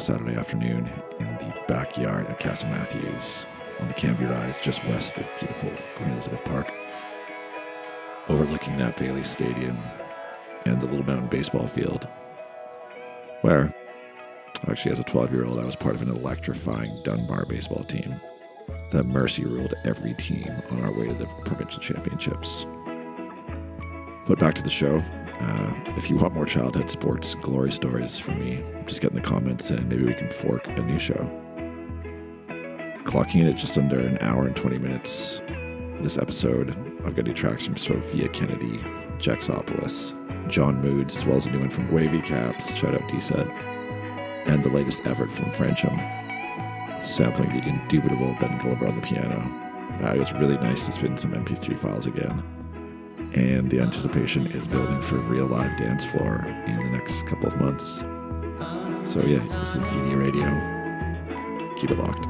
Saturday afternoon in the backyard at Castle Matthews on the Cambie Rise just west of beautiful Queen Elizabeth Park, overlooking Nat Bailey Stadium and the Little Mountain baseball field, where, actually, as a 12 year old, I was part of an electrifying Dunbar baseball team that mercy ruled every team on our way to the provincial championships. But back to the show. Uh, if you want more childhood sports glory stories from me, just get in the comments and maybe we can fork a new show. Clocking in at just under an hour and 20 minutes. This episode, I've got new tracks from Sophia Kennedy, Jaxopoulos, John Moods, as well as a new one from Wavy Caps, shout out D-Set, and the latest effort from Frencham, sampling the indubitable Ben Gulliver on the piano. Uh, it was really nice to spin some MP3 files again and the anticipation is building for real live dance floor in the next couple of months. So yeah, this is Uni Radio. Keep it locked.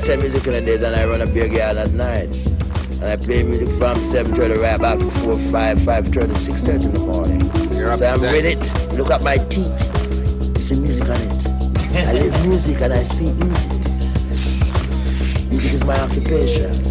Sell music in the days and I run a beer garden at nights. And I play music from 7.30 right back to 4, 5, 5.30, 6.30 in the morning. so I'm with it. Look at my teeth. It's music on it. I live music and I speak music. Music is my occupation.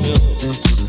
meu.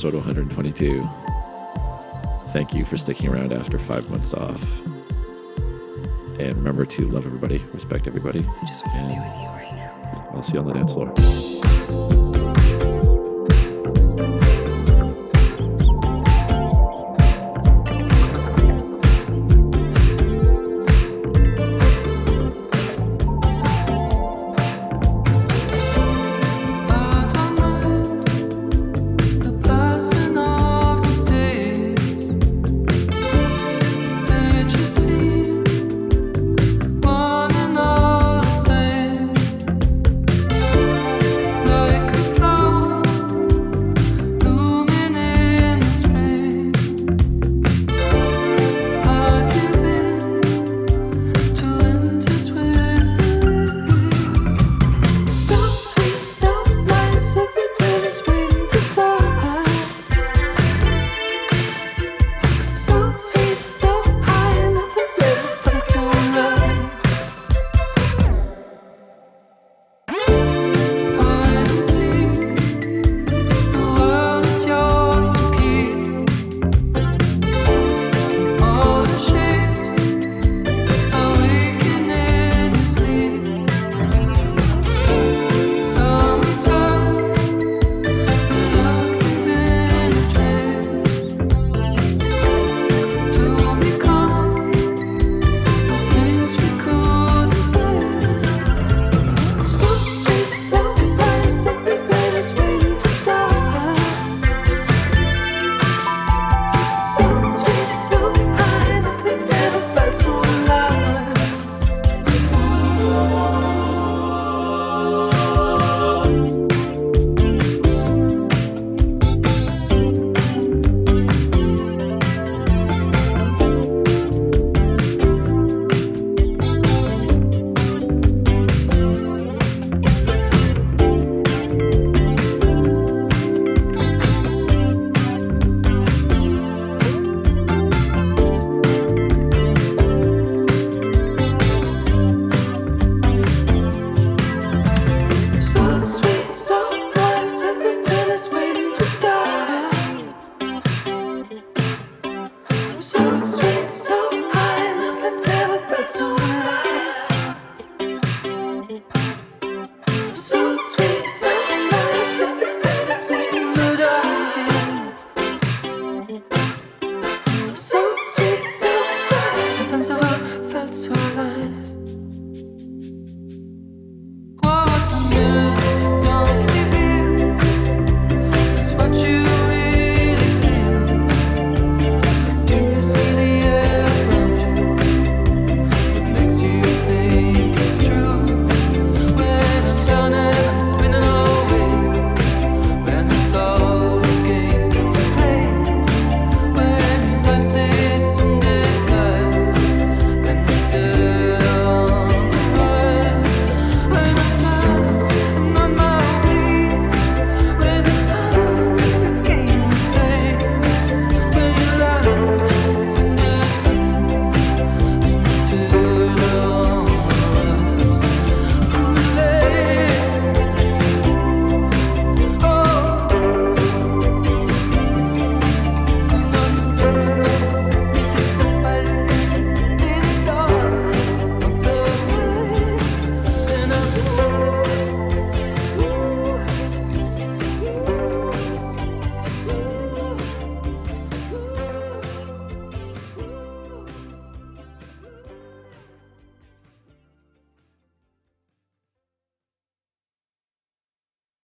episode 122. Thank you for sticking around after five months off. And remember to love everybody, respect everybody. I just want to be with you right now. I'll see you on the dance floor.